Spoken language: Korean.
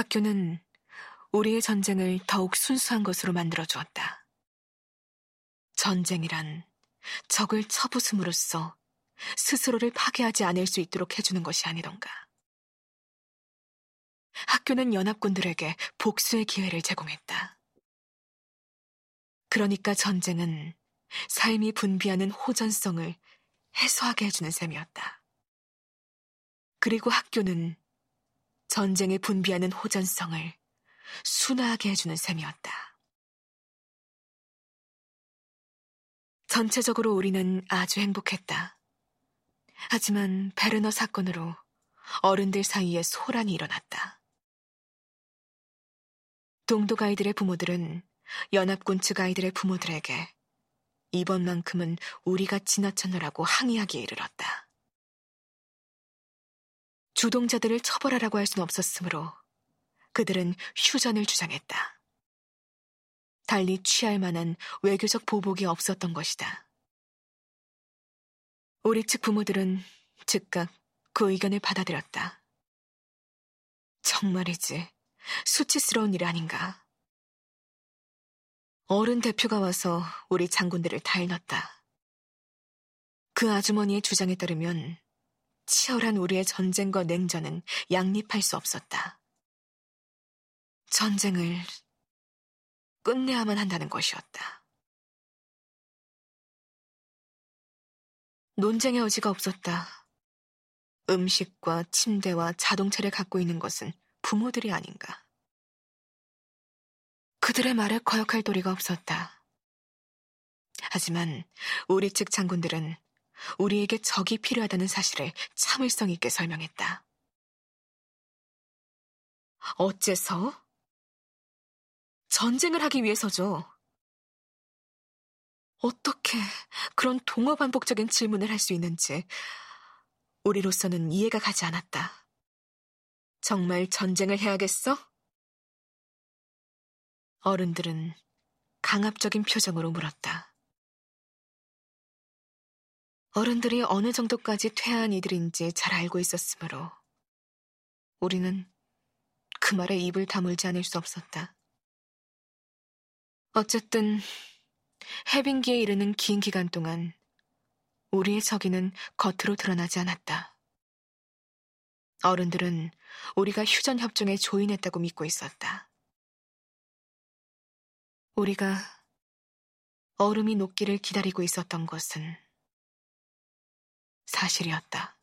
학교는 우리의 전쟁을 더욱 순수한 것으로 만들어 주었다. 전쟁이란 적을 쳐부숨으로써 스스로를 파괴하지 않을 수 있도록 해주는 것이 아니던가. 학교는 연합군들에게 복수의 기회를 제공했다. 그러니까 전쟁은 삶이 분비하는 호전성을 해소하게 해주는 셈이었다. 그리고 학교는 전쟁에 분비하는 호전성을 순화하게 해주는 셈이었다. 전체적으로 우리는 아주 행복했다. 하지만 베르너 사건으로 어른들 사이에 소란이 일어났다. 동독 아이들의 부모들은 연합군 측 아이들의 부모들에게 이번만큼은 우리가 지나쳤노라고 항의하기에 이르렀다. 주동자들을 처벌하라고 할 수는 없었으므로 그들은 휴전을 주장했다. 달리 취할 만한 외교적 보복이 없었던 것이다. 우리 측 부모들은 즉각 그 의견을 받아들였다. 정말이지 수치스러운 일 아닌가. 어른 대표가 와서 우리 장군들을 달눴다. 그 아주머니의 주장에 따르면 치열한 우리의 전쟁과 냉전은 양립할 수 없었다. 전쟁을 끝내야만 한다는 것이었다. 논쟁의 여지가 없었다. 음식과 침대와 자동차를 갖고 있는 것은 부모들이 아닌가. 그들의 말에 거역할 도리가 없었다. 하지만 우리 측 장군들은 우리에게 적이 필요하다는 사실을 참을성 있게 설명했다. 어째서? 전쟁을 하기 위해서죠. 어떻게 그런 동어반복적인 질문을 할 수 있는지 우리로서는 이해가 가지 않았다. 정말 전쟁을 해야겠어? 어른들은 강압적인 표정으로 물었다. 어른들이 어느 정도까지 퇴화한 이들인지 잘 알고 있었으므로 우리는 그 말에 입을 다물지 않을 수 없었다. 어쨌든 해빙기에 이르는 긴 기간 동안 우리의 적이는 겉으로 드러나지 않았다. 어른들은 우리가 휴전협정에 조인했다고 믿고 있었다. 우리가 얼음이 녹기를 기다리고 있었던 것은 사실이었다.